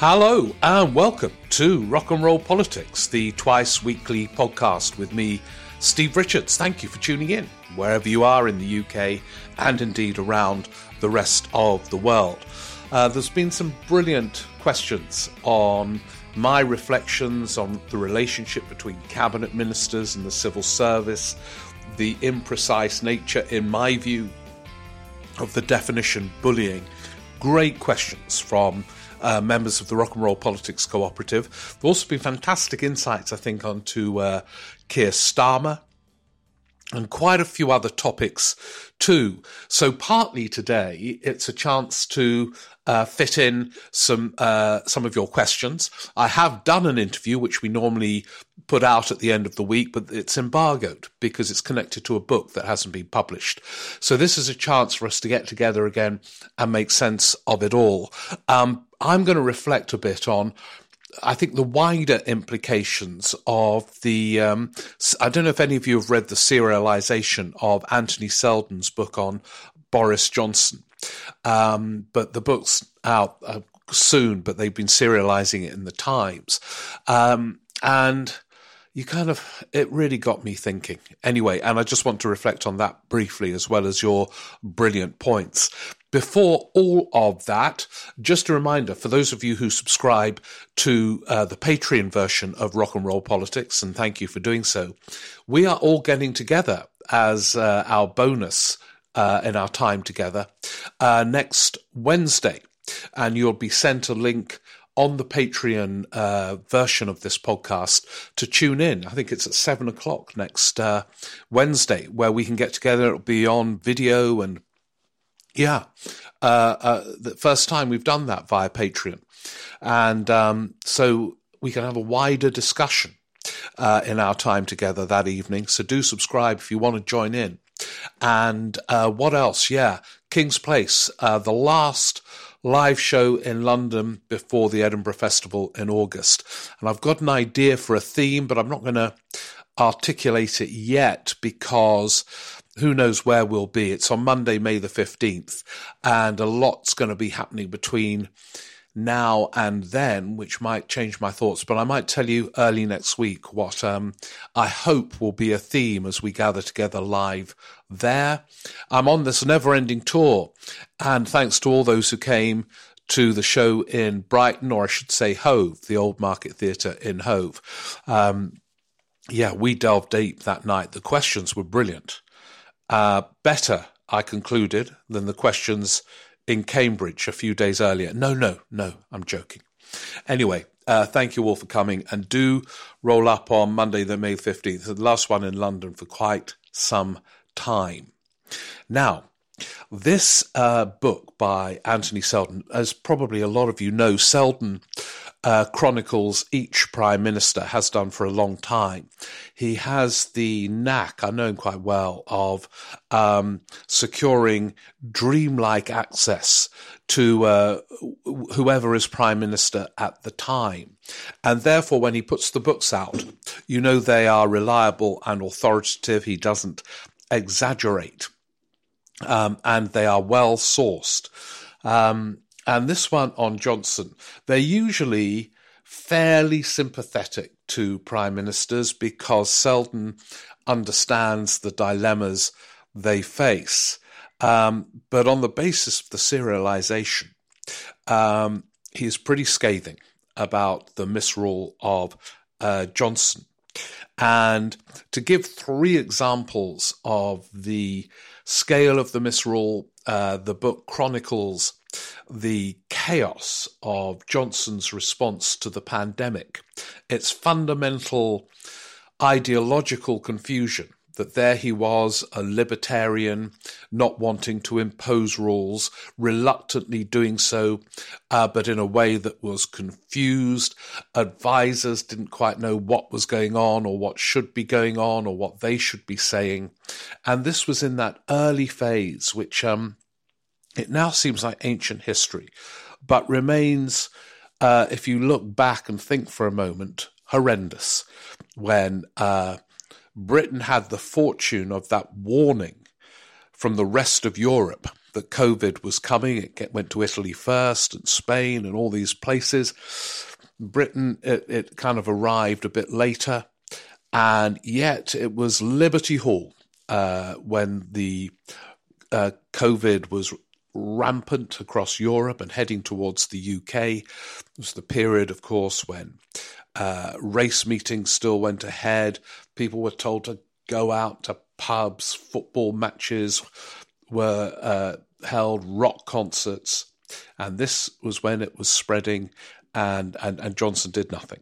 Hello and welcome to Rock and Roll Politics, the twice weekly podcast with me, Steve Richards. Thank you for tuning in, wherever you are in the UK and indeed around the rest of the world. Uh, there's been some brilliant questions on my reflections on the relationship between cabinet ministers and the civil service, the imprecise nature, in my view, of the definition bullying. Great questions from uh, members of the Rock and Roll Politics Cooperative. There've also been fantastic insights, I think, onto uh, Keir Starmer and quite a few other topics too. So partly today, it's a chance to uh, fit in some uh, some of your questions. I have done an interview, which we normally put out at the end of the week, but it's embargoed because it's connected to a book that hasn't been published. So this is a chance for us to get together again and make sense of it all. Um, I'm going to reflect a bit on I think the wider implications of the. Um, I don't know if any of you have read the serialization of Anthony Seldon's book on Boris Johnson, um, but the book's out uh, soon, but they've been serializing it in the Times. Um, and you kind of it really got me thinking. Anyway and i just want to reflect on that briefly as well as your brilliant points. Before all of that just a reminder for those of you who subscribe to uh, the patreon version of rock and roll politics and thank you for doing so. We are all getting together as uh, our bonus uh, in our time together uh, next wednesday. And you'll be sent a link on the Patreon uh, version of this podcast to tune in. I think it's at seven o'clock next uh, Wednesday, where we can get together. It'll be on video and yeah, uh, uh the first time we've done that via Patreon, and um, so we can have a wider discussion uh, in our time together that evening. So do subscribe if you want to join in. And uh, what else? Yeah, King's Place, the last live show in London before the Edinburgh Festival in August. And I've got an idea for a theme, but I'm not going to articulate it yet because who knows where we'll be. It's on Monday, May the 15th, and a lot's going to be happening between now and then, which might change my thoughts. But I might tell you early next week what um, I hope will be a theme as we gather together live there. I'm on this never ending tour, and thanks to all those who came to the show in Brighton, or I should say Hove, the old market theatre in Hove. Um, yeah, we delved deep that night. The questions were brilliant. Uh, better, I concluded, than the questions in Cambridge a few days earlier. No, no, no, I'm joking. Anyway, uh, thank you all for coming and do roll up on Monday, the May 15th, the last one in London for quite some time. Now, this uh, book by Anthony Seldon, as probably a lot of you know, Seldon uh, chronicles each prime minister, has done for a long time. He has the knack, I know him quite well, of um, securing dreamlike access to uh, whoever is prime minister at the time. And therefore, when he puts the books out, you know they are reliable and authoritative. He doesn't exaggerate. Um, and they are well sourced. Um, and this one on Johnson, they're usually fairly sympathetic to prime ministers because Seldon understands the dilemmas they face. Um, but on the basis of the serialization, um, he is pretty scathing about the misrule of uh, Johnson. And to give three examples of the scale of the misrule, uh, the book chronicles the chaos of Johnson's response to the pandemic, its fundamental ideological confusion that there he was, a libertarian, not wanting to impose rules, reluctantly doing so, uh, but in a way that was confused. Advisors didn't quite know what was going on or what should be going on or what they should be saying. And this was in that early phase, which um, it now seems like ancient history, but remains, uh, if you look back and think for a moment, horrendous. When uh, Britain had the fortune of that warning from the rest of Europe that COVID was coming. It get, went to Italy first and Spain and all these places. Britain, it, it kind of arrived a bit later. And yet it was Liberty Hall uh, when the uh, COVID was rampant across Europe and heading towards the UK. It was the period, of course, when uh, race meetings still went ahead. People were told to go out to pubs, football matches were uh, held, rock concerts. And this was when it was spreading, and, and, and Johnson did nothing.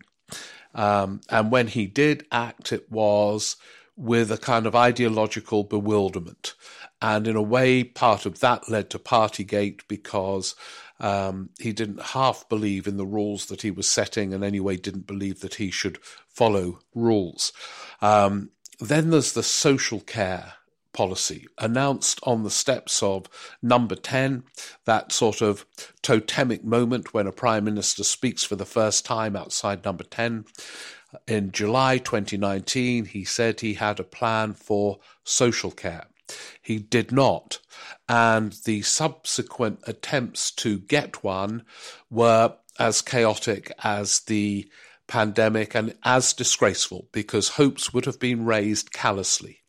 Um, and when he did act, it was with a kind of ideological bewilderment. And in a way, part of that led to Partygate because um, he didn't half believe in the rules that he was setting and anyway didn't believe that he should follow rules. Um, then there's the social care policy announced on the steps of number 10, that sort of totemic moment when a prime minister speaks for the first time outside number 10. In July 2019, he said he had a plan for social care. He did not. And the subsequent attempts to get one were as chaotic as the pandemic and as disgraceful because hopes would have been raised callously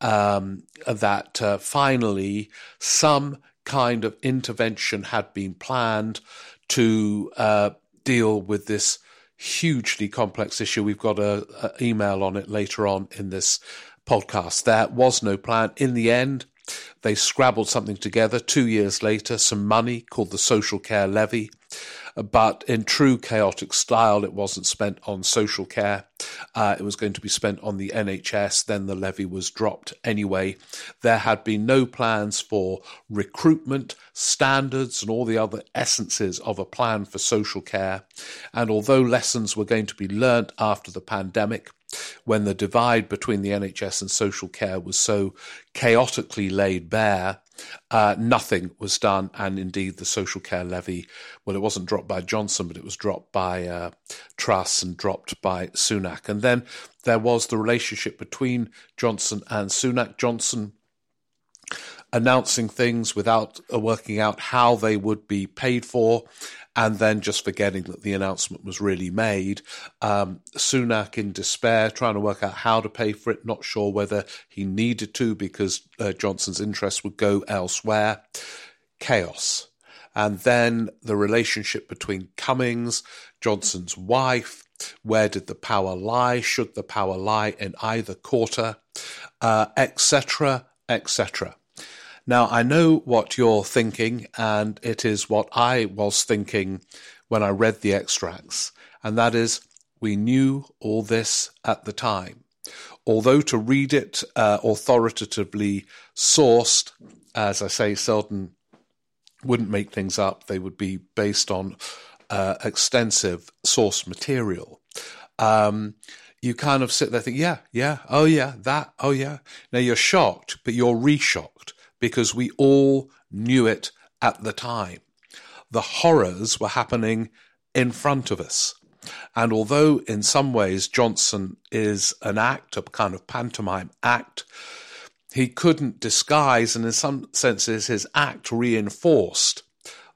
um, that uh, finally some kind of intervention had been planned to uh, deal with this hugely complex issue. We've got an email on it later on in this podcast. There was no plan. In the end, they scrabbled something together two years later, some money called the Social Care Levy. But in true chaotic style, it wasn't spent on social care. Uh, it was going to be spent on the NHS. Then the levy was dropped anyway. There had been no plans for recruitment, standards, and all the other essences of a plan for social care. And although lessons were going to be learnt after the pandemic, when the divide between the NHS and social care was so chaotically laid bare, uh, nothing was done. And indeed, the social care levy, well, it wasn't dropped by Johnson, but it was dropped by uh, Truss and dropped by Sunak. And then there was the relationship between Johnson and Sunak. Johnson announcing things without uh, working out how they would be paid for and then just forgetting that the announcement was really made. Um, Sunak in despair, trying to work out how to pay for it, not sure whether he needed to because uh, Johnson's interests would go elsewhere. Chaos. And then the relationship between Cummings, Johnson's wife, where did the power lie? Should the power lie in either quarter? Etc., uh, etc. Now, I know what you're thinking, and it is what I was thinking when I read the extracts, and that is we knew all this at the time. Although to read it uh, authoritatively sourced, as I say, Seldon wouldn't make things up, they would be based on uh, extensive source material. Um, you kind of sit there think, yeah, yeah, oh yeah, that, oh yeah. Now you're shocked, but you're re-shocked because we all knew it at the time. The horrors were happening in front of us. And although in some ways Johnson is an act, a kind of pantomime act, he couldn't disguise, and in some senses, his act reinforced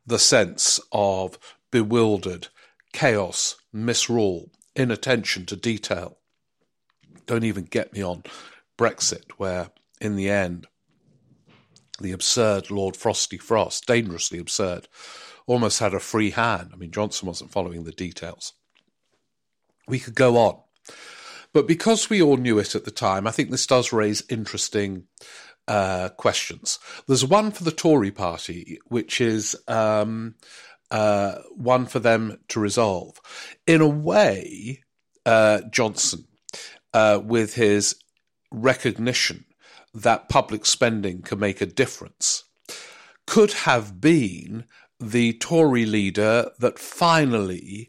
the sense of bewildered, chaos, misrule, inattention to detail. Don't even get me on Brexit, where in the end, the absurd Lord Frosty Frost, dangerously absurd, almost had a free hand. I mean, Johnson wasn't following the details. We could go on. But because we all knew it at the time, I think this does raise interesting uh, questions. There's one for the Tory party, which is um, uh, one for them to resolve. In a way, uh, Johnson, uh, with his recognition that public spending can make a difference, could have been the Tory leader that finally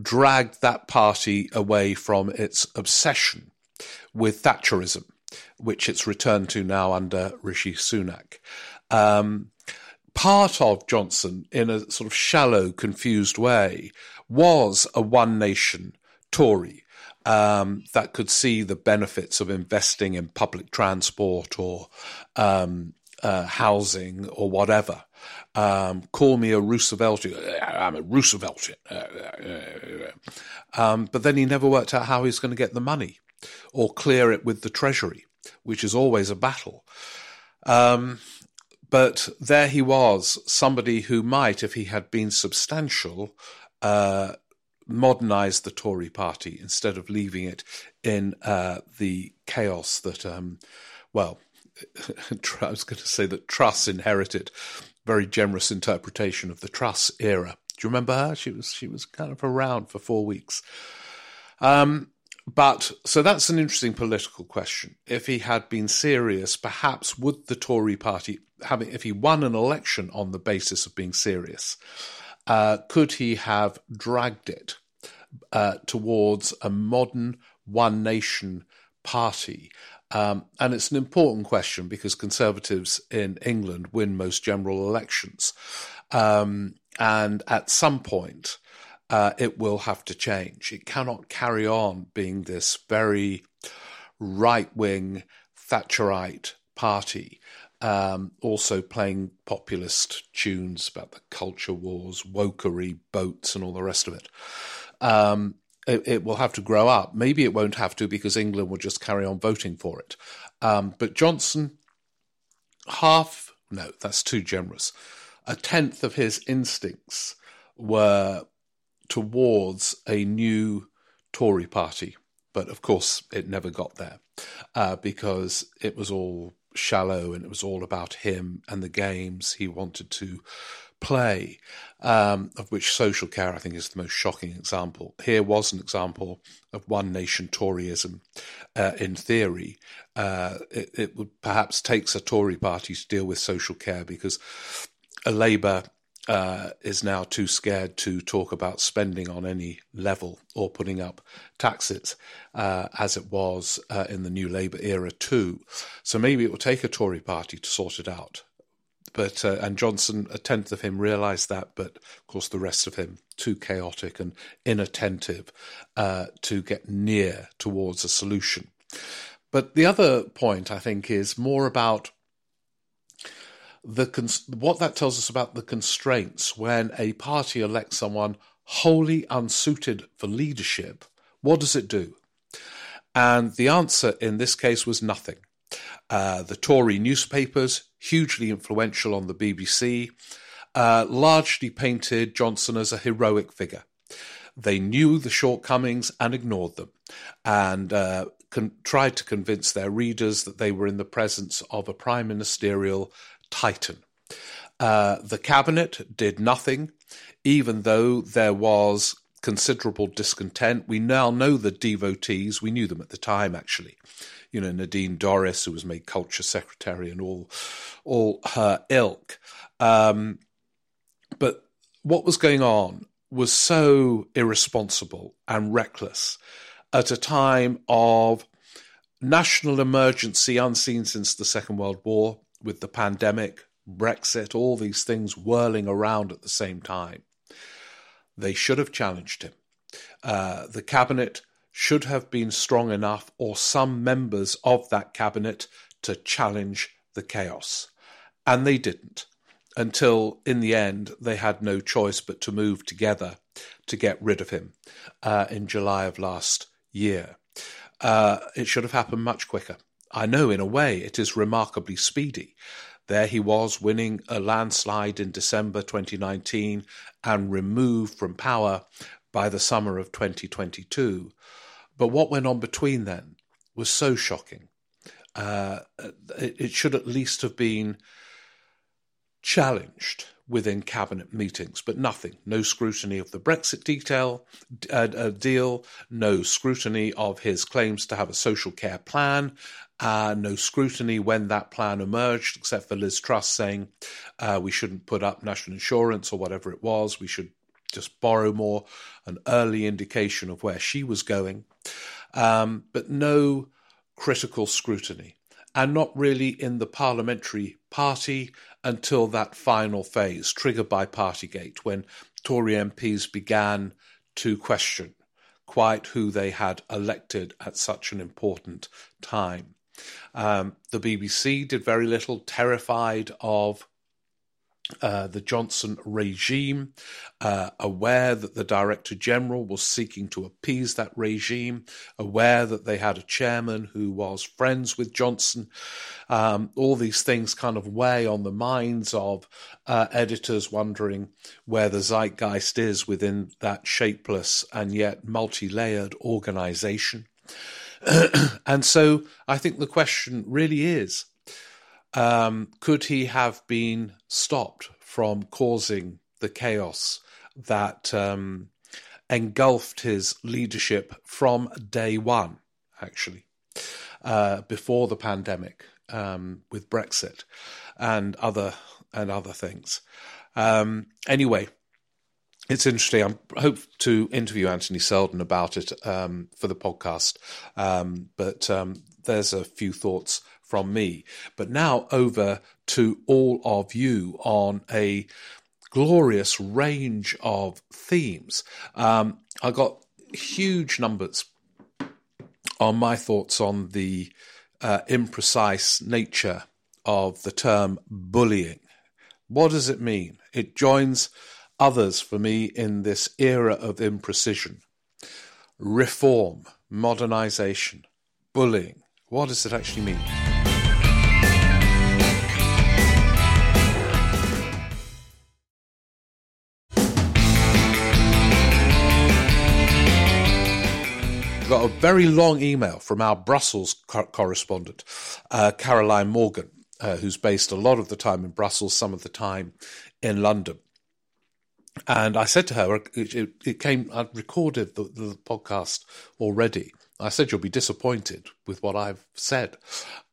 dragged that party away from its obsession with Thatcherism, which it's returned to now under Rishi Sunak. Um, part of Johnson, in a sort of shallow, confused way, was a one nation Tory um, that could see the benefits of investing in public transport or um, uh, housing or whatever. Um, call me a Roosevelt. I'm a Roosevelt. Um, but then he never worked out how he's going to get the money or clear it with the Treasury, which is always a battle. Um, but there he was, somebody who might, if he had been substantial, uh, modernize the Tory party instead of leaving it in uh, the chaos that, um, well, I was going to say that Truss inherited. Very generous interpretation of the Truss era. Do you remember her? She was she was kind of around for four weeks. Um, but so that's an interesting political question. If he had been serious, perhaps would the Tory party, having if he won an election on the basis of being serious, uh, could he have dragged it uh, towards a modern one nation party? Um, and it's an important question because Conservatives in England win most general elections. Um, and at some point, uh, it will have to change. It cannot carry on being this very right wing Thatcherite party, um, also playing populist tunes about the culture wars, wokery, boats, and all the rest of it. Um, it, it, will have to grow up. Maybe it won't have to because England will just carry on voting for it. Um, but Johnson, half, no, that's too generous. A tenth of his instincts were towards a new Tory party. But of course, it never got there uh, because it was all shallow and it was all about him and the games he wanted to play, um, of which social care, I think, is the most shocking example. Here was an example of one nation Toryism uh, in theory. Uh, it, it would perhaps takes a Tory party to deal with social care because a Labour uh, is now too scared to talk about spending on any level or putting up taxes, uh, as it was uh, in the New Labour era too. So maybe it will take a Tory party to sort it out. But uh, and Johnson, a tenth of him realised that, but of course the rest of him too chaotic and inattentive uh, to get near towards a solution. But the other point I think is more about the cons- what that tells us about the constraints when a party elects someone wholly unsuited for leadership. What does it do? And the answer in this case was nothing. Uh, the Tory newspapers, hugely influential on the BBC, uh, largely painted Johnson as a heroic figure. They knew the shortcomings and ignored them, and uh, con- tried to convince their readers that they were in the presence of a prime ministerial titan. Uh, the cabinet did nothing, even though there was considerable discontent. We now know the devotees. We knew them at the time, actually. You know, Nadine Dorries, who was made culture secretary, and all, all her ilk. Um, but what was going on was so irresponsible and reckless at a time of national emergency unseen since the Second World War, with the pandemic, Brexit, all these things whirling around at the same time. They should have challenged him. Uh, the cabinet should have been strong enough, or some members of that cabinet, to challenge the chaos. And they didn't, until in the end they had no choice but to move together to get rid of him uh, in July of last year. Uh, it should have happened much quicker. I know in a way it is remarkably speedy. There he was winning a landslide in December 2019 and removed from power by the summer of 2022. But what went on between then was so shocking. Uh, it, it should at least have been challenged within cabinet meetings, but nothing. No scrutiny of the Brexit detail uh, uh, deal, no scrutiny of his claims to have a social care plan, uh, no scrutiny when that plan emerged, except for Liz Truss saying uh, we shouldn't put up national insurance or whatever it was. We should just borrow more, an early indication of where she was going. Um, but no critical scrutiny, and not really in the parliamentary party until that final phase, triggered by Partygate, when Tory MPs began to question quite who they had elected at such an important time. Um, the BBC did very little, terrified of uh, the Johnson regime, uh, aware that the Director General was seeking to appease that regime, aware that they had a chairman who was friends with Johnson. Um, all these things kind of weigh on the minds of uh, editors wondering where the zeitgeist is within that shapeless and yet multi layered organization. and so I think the question really is um, could he have been stopped from causing the chaos that um, engulfed his leadership from day one, actually, uh, before the pandemic um, with Brexit and other and other things. Um, anyway, it's interesting. I hope to interview Anthony Seldon about it um, for the podcast, um, but um, there's a few thoughts from me. But now over to all of you on a glorious range of themes. Um, I got huge numbers on my thoughts on the uh, imprecise nature of the term bullying. What does it mean? It joins others for me in this era of imprecision. Reform, modernization, bullying. What does it actually mean? got a very long email from our Brussels co- correspondent, uh, Caroline Morgan, uh, who's based a lot of the time in Brussels, some of the time in London. And I said to her, it, it, came, I'd recorded the, the, podcast already. I said, you'll be disappointed with what I've said.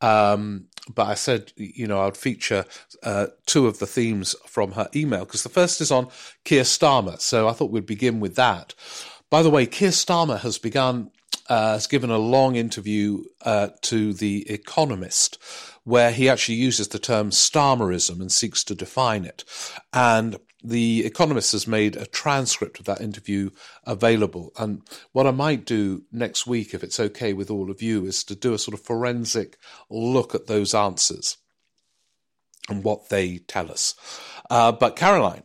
Um, but I said, you know, I'd feature uh, two of the themes from her email because the first is on Keir Starmer. So I thought we'd begin with that. By the way, Keir Starmer has begun uh, has given a long interview uh, to The Economist where he actually uses the term Starmerism and seeks to define it. And The Economist has made a transcript of that interview available. And what I might do next week, if it's okay with all of you, is to do a sort of forensic look at those answers and what they tell us. Uh, but Caroline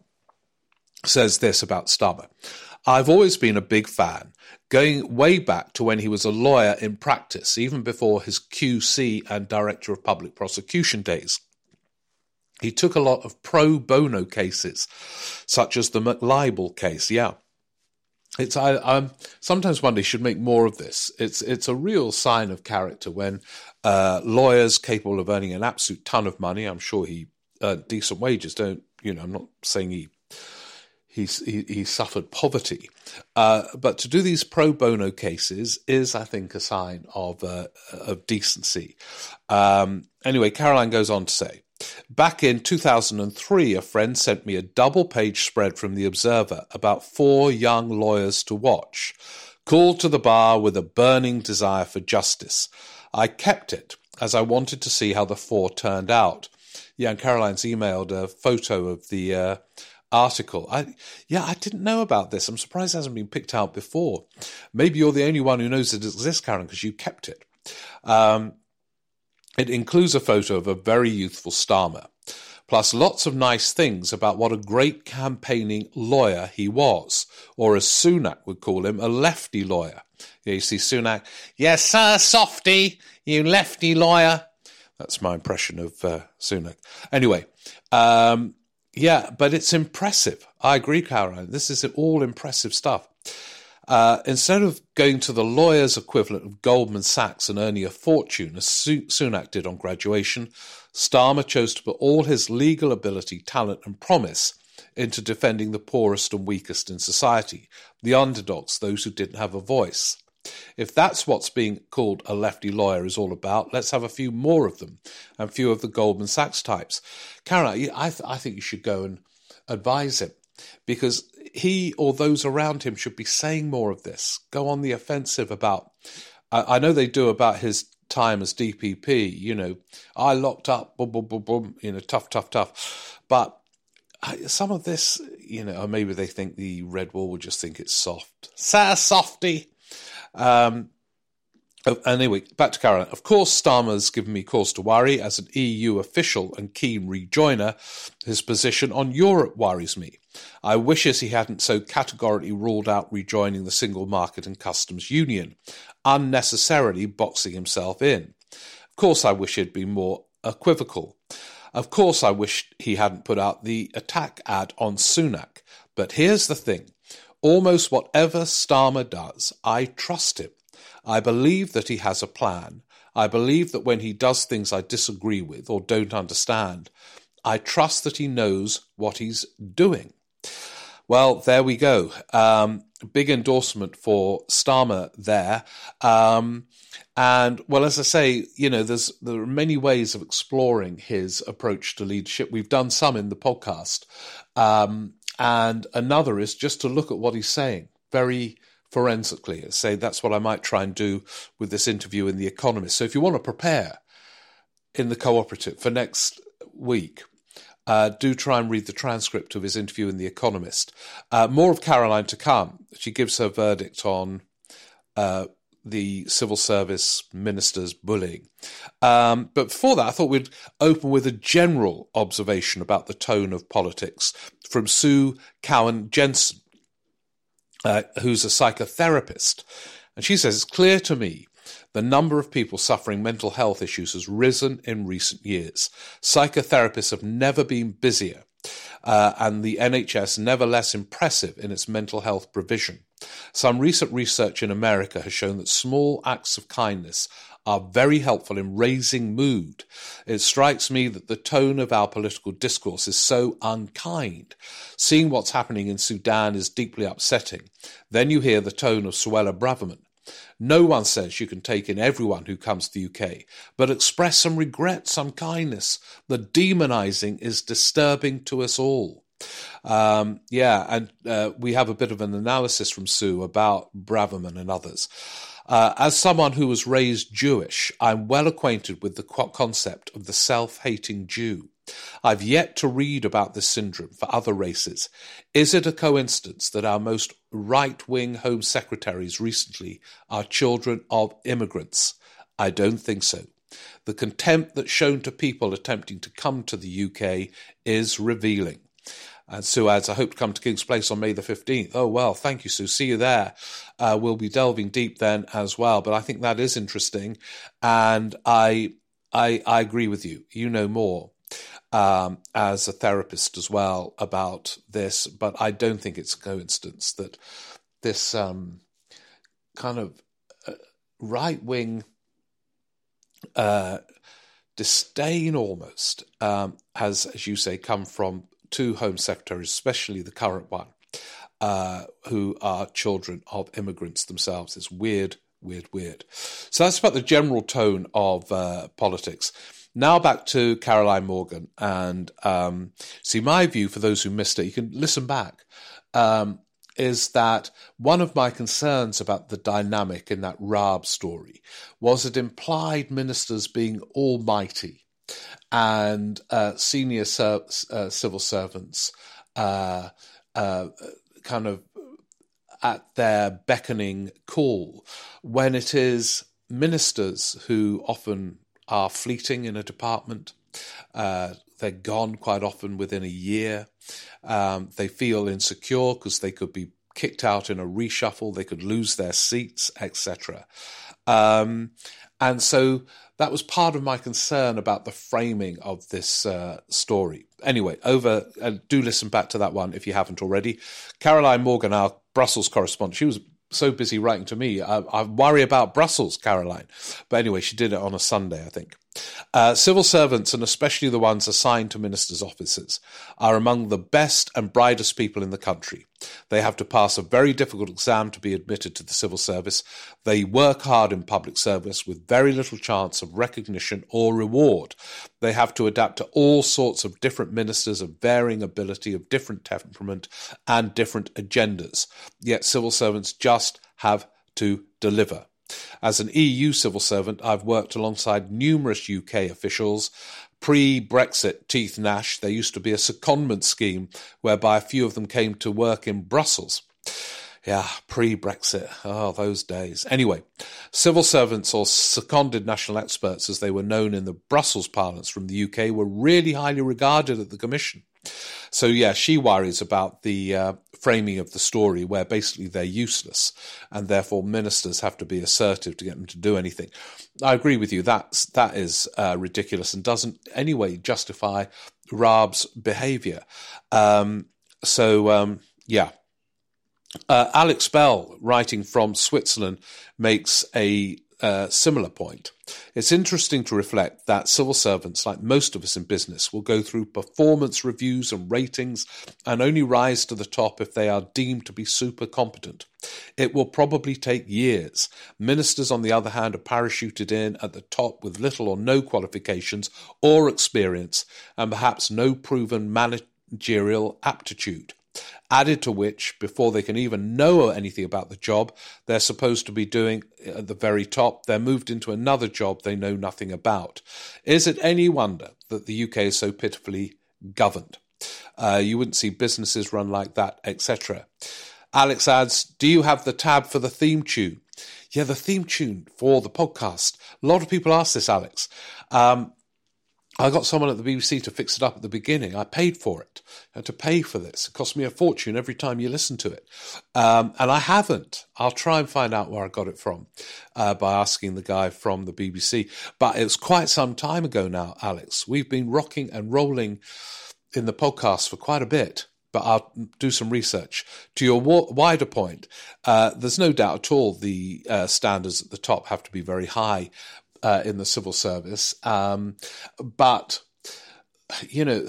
says this about Starmer. I've always been a big fan going way back to when he was a lawyer in practice, even before his QC and Director of Public Prosecution days. He took a lot of pro bono cases, such as the McLibel case. Yeah. It's I, I sometimes wonder he should make more of this. It's it's a real sign of character when uh, lawyers capable of earning an absolute ton of money. I'm sure he earned decent wages. Don't you know? I'm not saying he he, he, suffered poverty. Uh, but to do these pro bono cases is, I think, a sign of, uh, of decency. Um, anyway, Caroline goes on to say, Back in 2003, a friend sent me a double page spread from The Observer about four young lawyers to watch, called to the bar with a burning desire for justice. I kept it as I wanted to see how the four turned out. Yeah, and Caroline's emailed a photo of the uh, article. I yeah, I didn't know about this. I'm surprised it hasn't been picked out before. Maybe you're the only one who knows it exists, Karen, because you kept it. Um, it includes a photo of a very youthful Starmer, plus lots of nice things about what a great campaigning lawyer he was, or as Sunak would call him, a lefty lawyer. You see Sunak, yes, sir, softy, you lefty lawyer. That's my impression of uh, Sunak. Anyway, um, yeah, but it's impressive. I agree, Caroline. This is all impressive stuff. Uh, instead of going to the lawyer's equivalent of Goldman Sachs and earning a fortune, as Sunak did on graduation, Starmer chose to put all his legal ability, talent, and promise into defending the poorest and weakest in society, the underdogs, those who didn't have a voice. If that's what's being called a lefty lawyer is all about, let's have a few more of them and few of the Goldman Sachs types. Karen, I, th- I think you should go and advise him because he or those around him should be saying more of this. Go on the offensive about. I, I know they do about his time as DPP. You know, I locked up, boom, boom, boom, boom. You know, tough, tough, tough. But some of this, you know, maybe they think the red wall will just think it's soft. Sir Softy. Um, Oh, anyway, back to Caroline. Of course, Starmer's given me cause to worry. As an EU official and keen rejoiner, his position on Europe worries me. I wishes he hadn't so categorically ruled out rejoining the single market and customs union, unnecessarily boxing himself in. Of course, I wish he'd been more equivocal. Of course, I wish he hadn't put out the attack ad on Sunak. But here's the thing almost whatever Starmer does, I trust him. I believe that he has a plan. I believe that when he does things I disagree with or don't understand, I trust that he knows what he's doing. Well, there we go. Um, big endorsement for Starmer there. Um, and well, as I say, you know, there's there are many ways of exploring his approach to leadership. We've done some in the podcast, um, and another is just to look at what he's saying very forensically. Say that's what I might try and do with this interview in The Economist. So if you want to prepare in the cooperative for next week, uh, do try and read the transcript of his interview in The Economist. Uh, more of Caroline to come. She gives her verdict on uh, the civil service minister's bullying. Um, but before that, I thought we'd open with a general observation about the tone of politics from Sue Cowan Jensen, uh, who's a psychotherapist. And she says, It's clear to me the number of people suffering mental health issues has risen in recent years. Psychotherapists have never been busier, uh, and the NHS never less impressive in its mental health provision. Some recent research in America has shown that small acts of kindness are very helpful in raising mood. It strikes me that the tone of our political discourse is so unkind. Seeing what's happening in Sudan is deeply upsetting. Then you hear the tone of Suella Braverman. No one says you can take in everyone who comes to the UK, but express some regret, some kindness. The demonising is disturbing to us all. Um, yeah, and uh, we have a bit of an analysis from Sue about Braverman and others. Uh, as someone who was raised Jewish, I'm well acquainted with the concept of the self hating Jew. I've yet to read about this syndrome for other races. Is it a coincidence that our most right wing Home Secretaries recently are children of immigrants? I don't think so. The contempt that's shown to people attempting to come to the UK is revealing. And Sue adds, I hope to come to King's Place on May the 15th. Oh, well, thank you, Sue. See you there. Uh, we'll be delving deep then as well. But I think that is interesting. And I, I, I agree with you. You know more um, as a therapist as well about this. But I don't think it's a coincidence that this um, kind of uh, right wing uh, disdain almost um, has, as you say, come from two Home Secretaries, especially the current one, uh, who are children of immigrants themselves. It's weird, weird, weird. So that's about the general tone of uh, politics. Now back to Caroline Morgan. And um, see, my view, for those who missed it, you can listen back, um, is that one of my concerns about the dynamic in that Raab story was it implied ministers being almighty and uh, senior ser- uh, civil servants uh, uh, kind of at their beckoning call when it is ministers who often are fleeting in a department. Uh, they're gone quite often within a year. Um, they feel insecure because they could be kicked out in a reshuffle, they could lose their seats, etc. Um, and so that was part of my concern about the framing of this uh, story. Anyway, over. Uh, do listen back to that one if you haven't already. Caroline Morgan, our Brussels correspondent, she was so busy writing to me. I, I worry about Brussels, Caroline. But anyway, she did it on a Sunday, I think. Uh, civil servants, and especially the ones assigned to ministers' offices, are among the best and brightest people in the country. They have to pass a very difficult exam to be admitted to the civil service. They work hard in public service with very little chance of recognition or reward. They have to adapt to all sorts of different ministers of varying ability, of different temperament, and different agendas. Yet civil servants just have to deliver. As an EU civil servant, I've worked alongside numerous UK officials. Pre Brexit, Teeth Nash, there used to be a secondment scheme whereby a few of them came to work in Brussels. Yeah, pre Brexit. Oh, those days. Anyway, civil servants or seconded national experts, as they were known in the Brussels parlance from the UK, were really highly regarded at the Commission. So, yeah, she worries about the uh, framing of the story where basically they're useless and therefore ministers have to be assertive to get them to do anything. I agree with you. That's, that is uh, ridiculous and doesn't anyway justify Raab's behaviour. Um, so, um, yeah. Uh, Alex Bell, writing from Switzerland, makes a uh, similar point. It's interesting to reflect that civil servants, like most of us in business, will go through performance reviews and ratings and only rise to the top if they are deemed to be super competent. It will probably take years. Ministers, on the other hand, are parachuted in at the top with little or no qualifications or experience and perhaps no proven managerial aptitude. Added to which, before they can even know anything about the job they're supposed to be doing at the very top, they're moved into another job they know nothing about. Is it any wonder that the UK is so pitifully governed? Uh, you wouldn't see businesses run like that, etc. Alex adds, Do you have the tab for the theme tune? Yeah, the theme tune for the podcast. A lot of people ask this, Alex. Um, I got someone at the BBC to fix it up at the beginning. I paid for it. And to pay for this, it cost me a fortune every time you listen to it. Um, and I haven't. I'll try and find out where I got it from uh, by asking the guy from the BBC. But it was quite some time ago now, Alex. We've been rocking and rolling in the podcast for quite a bit but I'll do some research. To your wider point, uh, there's no doubt at all the uh, standards at the top have to be very high uh, in the civil service. Um, but, you know,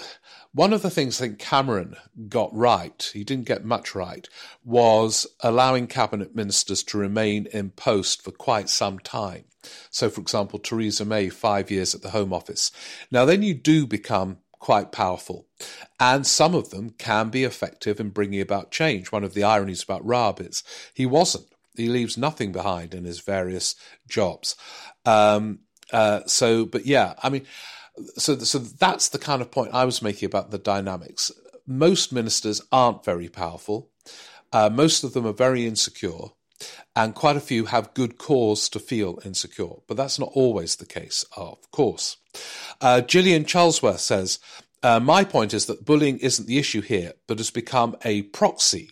one of the things I think Cameron got right, he didn't get much right, was allowing cabinet ministers to remain in post for quite some time. So, for example, Theresa May, five years at the Home Office. Now, then you do become quite powerful. And some of them can be effective in bringing about change. One of the ironies about Raab is he wasn't. He leaves nothing behind in his various jobs. Um, uh, so, but yeah, I mean, so so that's the kind of point I was making about the dynamics. Most ministers aren't very powerful. Uh, most of them are very insecure, and quite a few have good cause to feel insecure. But that's not always the case, of course. Uh, Gillian Charlesworth says, uh, "My point is that bullying isn't the issue here, but has become a proxy."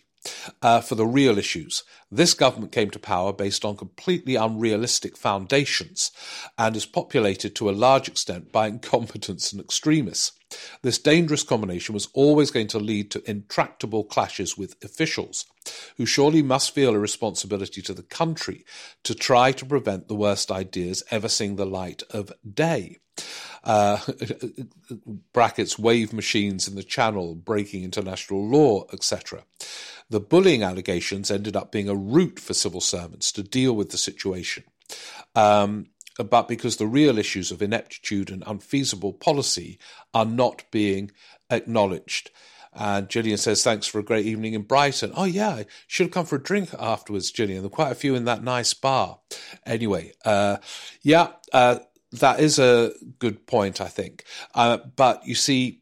Uh, for the real issues. This government came to power based on completely unrealistic foundations and is populated to a large extent by incompetents and extremists. This dangerous combination was always going to lead to intractable clashes with officials, who surely must feel a responsibility to the country to try to prevent the worst ideas ever seeing the light of day. Uh, brackets wave machines in the channel breaking international law etc the bullying allegations ended up being a route for civil servants to deal with the situation. Um, but because the real issues of ineptitude and unfeasible policy are not being acknowledged. And Gillian says, Thanks for a great evening in Brighton. Oh, yeah, I should have come for a drink afterwards, Gillian. There are quite a few in that nice bar. Anyway, uh, yeah, uh, that is a good point, I think. Uh, but you see,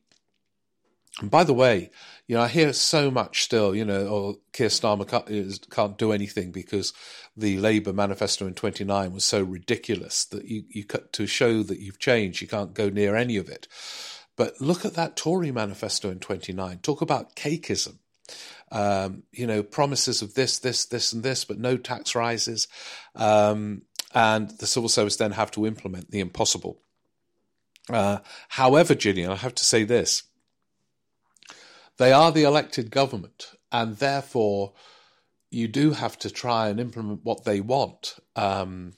by the way, you know, I hear so much still, you know, or oh, Keir Starmer can't, can't do anything because the Labour manifesto in 29 was so ridiculous that you, you cut to show that you've changed, you can't go near any of it. But look at that Tory manifesto in 29. Talk about cakeism. Um, you know, promises of this, this, this, and this, but no tax rises. Um, and the civil service then have to implement the impossible. Uh, however, Gillian, I have to say this they are the elected government, and therefore you do have to try and implement what they want. Um,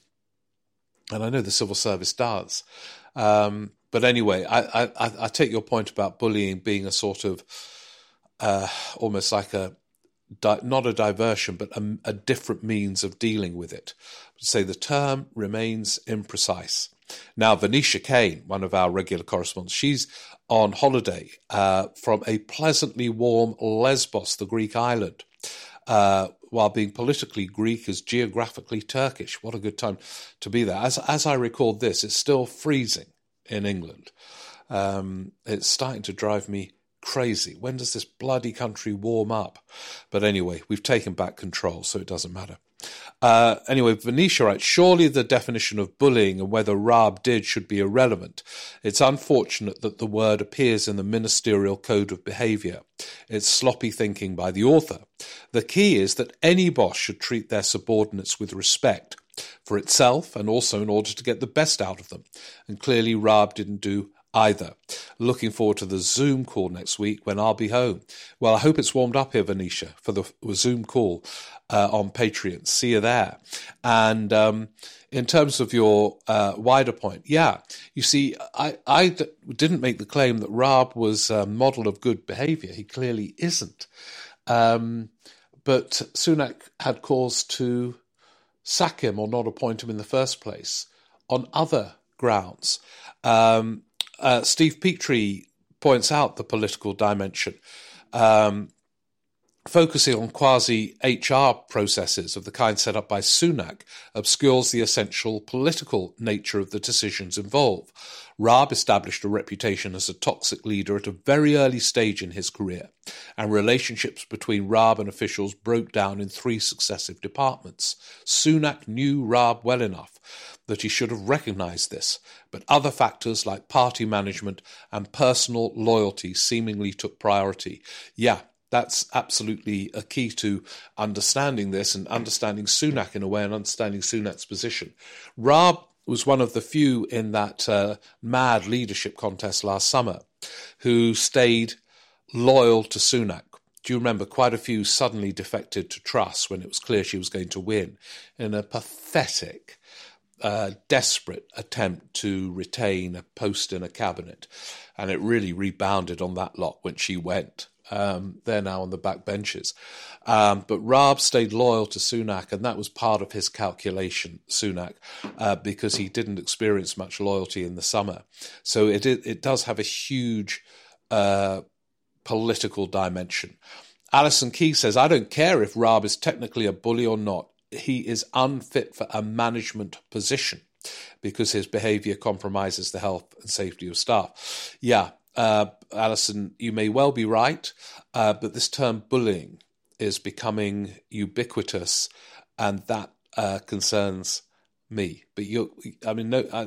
and I know the civil service does. Um, but anyway, I, I, I, take your point about bullying being a sort of uh, almost like a not a diversion, but a, a different means of dealing with it. Say the term remains imprecise. Now, Venetia Kane, one of our regular correspondents, she's on holiday uh, from a pleasantly warm Lesbos, the Greek island, uh, while being politically Greek is geographically Turkish. What a good time to be there. As, as I record this, it's still freezing in England. Um, it's starting to drive me crazy. When does this bloody country warm up? But anyway, we've taken back control, so it doesn't matter. Uh, anyway, Venetia writes, surely the definition of bullying and whether Raab did should be irrelevant. It's unfortunate that the word appears in the ministerial code of behaviour. It's sloppy thinking by the author. The key is that any boss should treat their subordinates with respect for itself and also in order to get the best out of them. And clearly Raab didn't do either. Looking forward to the Zoom call next week when I'll be home. Well, I hope it's warmed up here, Venetia, for the Zoom call uh, on Patreon. See you there. And um, in terms of your uh, wider point, yeah, you see, I I d- didn't make the claim that Raab was a model of good behaviour. He clearly isn't. Um, but Sunak had cause to sack him or not appoint him in the first place on other grounds. Um, uh, Steve Petrie points out the political dimension. Um, focusing on quasi HR processes of the kind set up by Sunak obscures the essential political nature of the decisions involved. Raab established a reputation as a toxic leader at a very early stage in his career, and relationships between Raab and officials broke down in three successive departments. Sunak knew Raab well enough that he should have recognized this, but other factors like party management and personal loyalty seemingly took priority. Yeah, that's absolutely a key to understanding this and understanding Sunak in a way and understanding Sunak's position. Raab was one of the few in that uh, mad leadership contest last summer who stayed loyal to Sunak. Do you remember quite a few suddenly defected to Truss when it was clear she was going to win in a pathetic, uh, desperate attempt to retain a post in a cabinet? And it really rebounded on that lot when she went. Um, they're now on the back benches. Um, but Raab stayed loyal to Sunak, and that was part of his calculation, Sunak, uh, because he didn't experience much loyalty in the summer. So it it, it does have a huge uh, political dimension. Alison Key says, I don't care if Raab is technically a bully or not. He is unfit for a management position because his behaviour compromises the health and safety of staff. Yeah, uh, Alison, you may well be right, uh, but this term bullying is becoming ubiquitous, and that uh, concerns me. But you, I mean, no, I,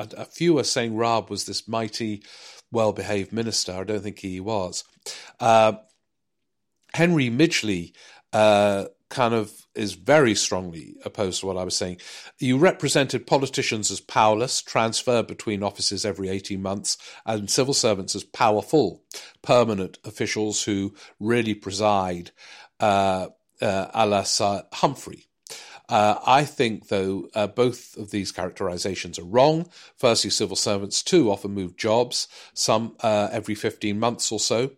I, a few are saying Raab was this mighty, well-behaved minister. I don't think he was. Uh, Henry Midgley uh, kind of is very strongly opposed to what I was saying. You represented politicians as powerless, transferred between offices every 18 months, and civil servants as powerful, permanent officials who really preside uh, uh, a la Humphrey. Uh, I think, though, uh, both of these characterizations are wrong. Firstly, civil servants too often move jobs, some uh, every 15 months or so.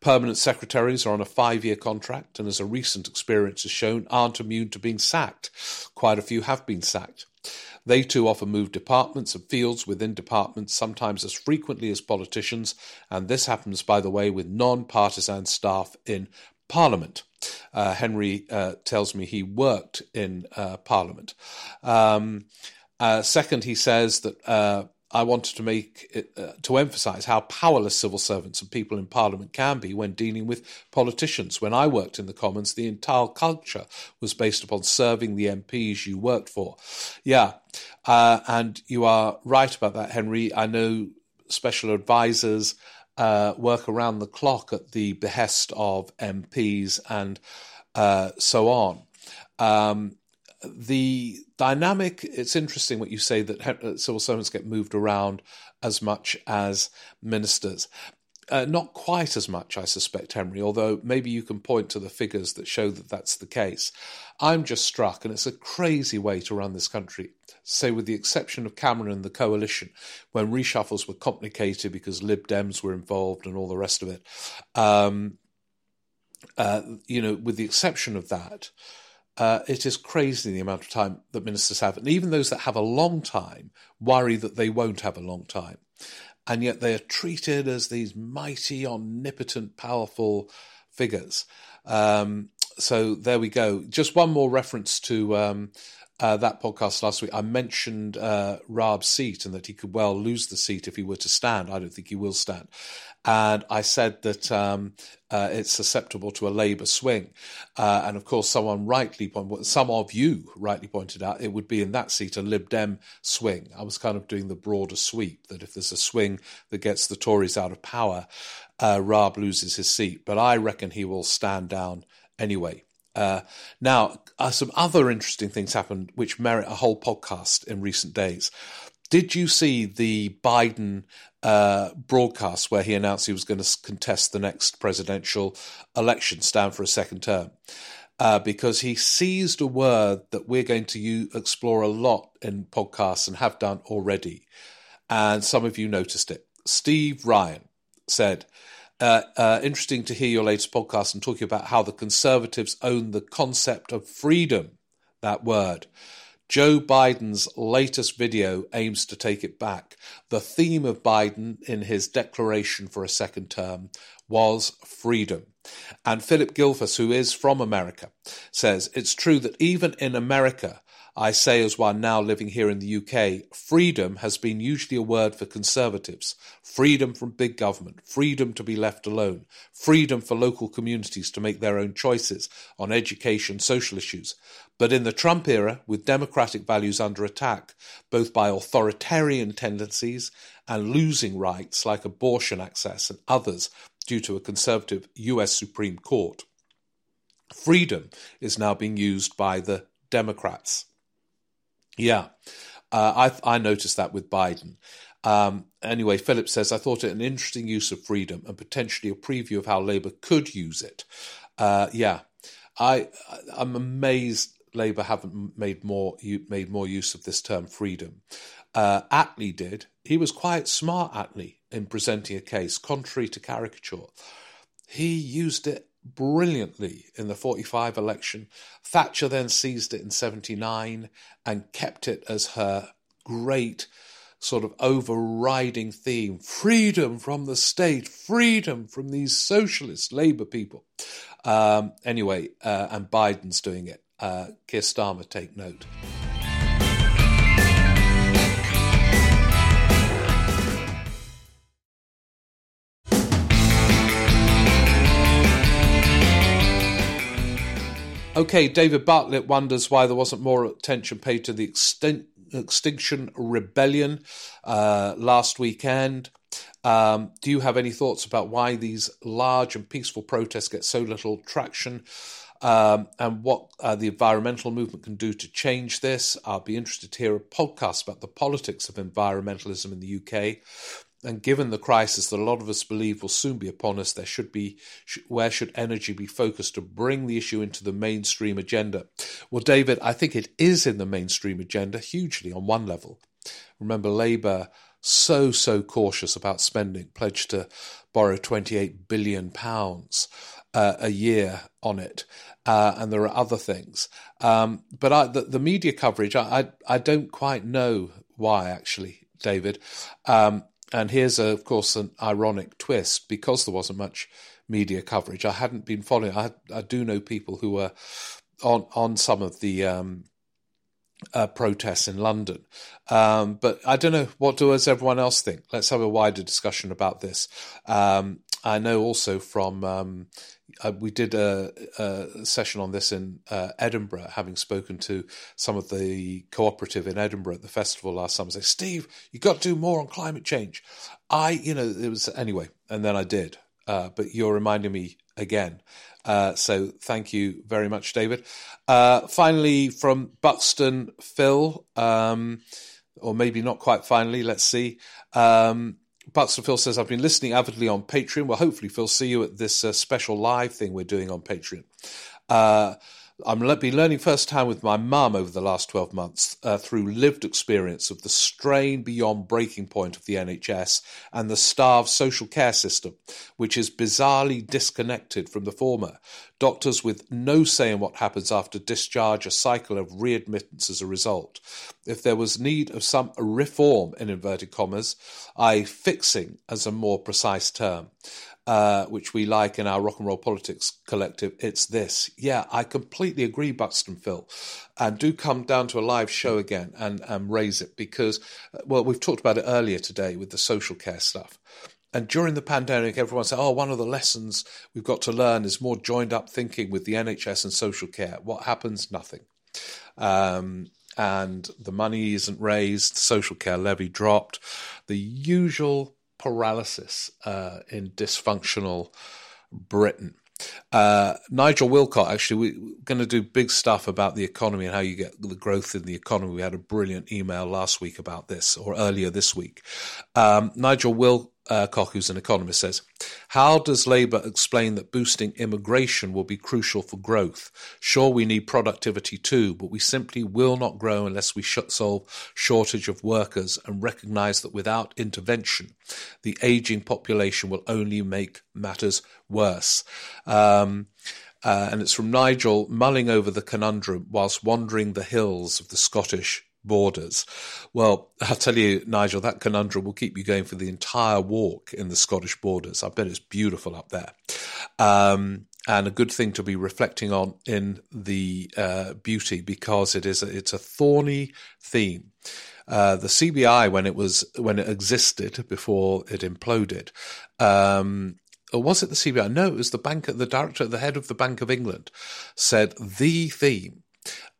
Permanent secretaries are on a five year contract, and as a recent experience has shown, aren't immune to being sacked. Quite a few have been sacked. They too often move departments and fields within departments, sometimes as frequently as politicians, and this happens, by the way, with non partisan staff in Parliament. Uh, Henry uh, tells me he worked in uh, Parliament. Um, uh, second, he says that uh, I wanted to make it, to emphasise how powerless civil servants and people in Parliament can be when dealing with politicians. When I worked in the Commons, the entire culture was based upon serving the MPs you worked for. Yeah, and you are right about that, Henry. I know special advisors uh, work around the clock at the behest of MPs and uh, so on. Um, the dynamic, it's interesting what you say that uh, civil servants get moved around as much as ministers. Uh, not quite as much, I suspect, Henry, although maybe you can point to the figures that show that that's the case. I'm just struck, and it's a crazy way to run this country. Say, with the exception of Cameron and the coalition, when reshuffles were complicated because Lib Dems were involved and all the rest of it. Um, uh, you know, with the exception of that, uh, it is crazy the amount of time that ministers have. And even those that have a long time worry that they won't have a long time and yet they are treated as these mighty, omnipotent, powerful figures. Um, so there we go. Just one more reference to um, uh, that podcast last week, I mentioned uh, Raab's seat and that he could well lose the seat if he were to stand. I don't think he will stand. And I said that um, uh, it's susceptible to a Labour swing. Uh, and of course, someone rightly pointed, some of you rightly pointed out, it would be in that seat a Lib Dem swing. I was kind of doing the broader sweep that if there's a swing that gets the Tories out of power, uh, Raab loses his seat. But I reckon he will stand down anyway. Uh, now, uh, some other interesting things happened which merit a whole podcast in recent days. Did you see the Biden uh, broadcast where he announced he was going to contest the next presidential election, stand for a second term? Uh, because he seized a word that we're going to use, explore a lot in podcasts and have done already. And some of you noticed it. Steve Ryan said, uh, uh, interesting to hear your latest podcast and talking about how the Conservatives own the concept of freedom, that word. Joe Biden's latest video aims to take it back. The theme of Biden in his declaration for a second term was freedom. And Philip Gilfus, who is from America, says it's true that even in America, I say, as one now living here in the UK, freedom has been usually a word for conservatives. Freedom from big government, freedom to be left alone, freedom for local communities to make their own choices on education, social issues. But in the Trump era, with democratic values under attack, both by authoritarian tendencies and losing rights like abortion access and others due to a conservative US Supreme Court, freedom is now being used by the Democrats. Yeah, uh, I, I noticed that with Biden. Um, anyway, Philip says, I thought it an interesting use of freedom and potentially a preview of how Labour could use it. Uh, yeah, I, I'm amazed Labour haven't made more made more use of this term freedom. Uh, Attlee did. He was quite smart, Attlee, in presenting a case, contrary to caricature. He used it brilliantly in the 45 election. Thatcher then seized it in 79 and kept it as her great sort of overriding theme freedom from the state, freedom from these socialist Labour people. Um, anyway, uh, and Biden's doing it. Uh, Keir Starmer, take note. Okay, David Bartlett wonders why there wasn't more attention paid to the Extinction Rebellion uh, last weekend. Um, do you have any thoughts about why these large and peaceful protests get so little traction? Um, and what uh, the environmental movement can do to change this. I'll be interested to hear a podcast about the politics of environmentalism in the UK. And given the crisis that a lot of us believe will soon be upon us, there should be where should energy be focused to bring the issue into the mainstream agenda? Well, David, I think it is in the mainstream agenda hugely on one level. Remember, Labour so so cautious about spending, pledged to borrow 28 billion pounds uh, a year on it, uh, and there are other things. Um, but I, the, the, media coverage, I, I, I don't quite know why actually, David. Um, and here's, a, of course, an ironic twist because there wasn't much media coverage. I hadn't been following. I, I do know people who were on on some of the um, uh, protests in London, um, but I don't know what does everyone else think. Let's have a wider discussion about this. Um, I know also from um, uh, we did a, a, session on this in uh, Edinburgh, having spoken to some of the cooperative in Edinburgh at the festival last summer. Say, Steve, you got to do more on climate change. I, you know, it was anyway, and then I did. Uh, but you're reminding me again. Uh, so thank you very much, David. Uh, finally, from Buxton, Phil, um, or maybe not quite finally. Let's see. Um, Buxton Phil says, I've been listening avidly on Patreon. Well, hopefully, Phil, see you at this uh, special live thing we're doing on Patreon. Uh, I've been learning firsthand with my mum over the last 12 months uh, through lived experience of the strain beyond breaking point of the NHS and the starved social care system, which is bizarrely disconnected from the former. Doctors with no say in what happens after discharge, a cycle of readmittance as a result. If there was need of some reform, in inverted commas, I fixing as a more precise term, uh, which we like in our rock and roll politics collective, it's this. Yeah, I completely agree, Buxton Phil. And do come down to a live show again and, and raise it because, uh, well, we've talked about it earlier today with the social care stuff. And during the pandemic, everyone said, oh, one of the lessons we've got to learn is more joined up thinking with the NHS and social care. What happens? Nothing. Um, and the money isn't raised, social care levy dropped, the usual paralysis uh, in dysfunctional Britain. Uh, Nigel Wilcott, actually, we're going to do big stuff about the economy and how you get the growth in the economy. We had a brilliant email last week about this, or earlier this week. Um, Nigel Will uh, Koch, who's an economist, says, How does Labour explain that boosting immigration will be crucial for growth? Sure, we need productivity too, but we simply will not grow unless we solve shortage of workers and recognise that without intervention, the ageing population will only make matters worse. Um, uh, and it's from Nigel mulling over the conundrum whilst wandering the hills of the Scottish borders. Well, I'll tell you, Nigel, that conundrum will keep you going for the entire walk in the Scottish borders. I bet it's beautiful up there. Um, and a good thing to be reflecting on in the uh, beauty because it is a, it's a thorny theme. Uh, the CBI, when it was when it existed before it imploded, um, or was it the CBI? No, it was the bank. The director, the head of the Bank of England, said the theme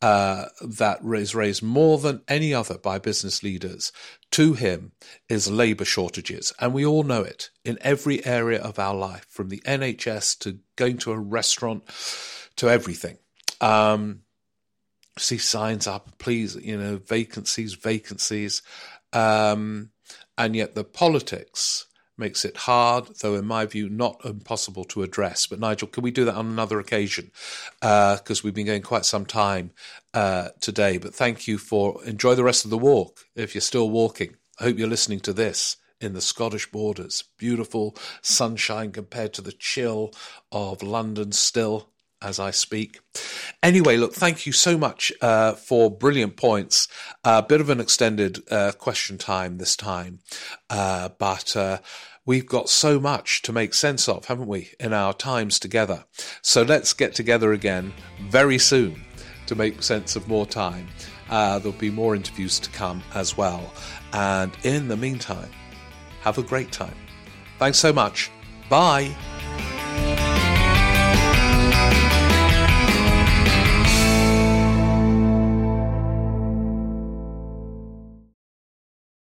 uh, that is raised more than any other by business leaders to him is labour shortages. And we all know it in every area of our life, from the NHS to going to a restaurant to everything. Um, see signs up, please, you know, vacancies, vacancies. Um, and yet the politics makes it hard, though in my view not impossible to address. But Nigel, can we do that on another occasion? Because uh, we've been going quite some time uh, today. But thank you for enjoy the rest of the walk. If you're still walking, I hope you're listening to this in the Scottish borders. Beautiful sunshine compared to the chill of London still as I speak. Anyway, look, thank you so much uh, for brilliant points. A uh, bit of an extended uh, question time this time, uh, but uh, we've got so much to make sense of, haven't we, in our times together? So let's get together again very soon to make sense of more time. Uh, there'll be more interviews to come as well. And in the meantime, have a great time. Thanks so much. Bye.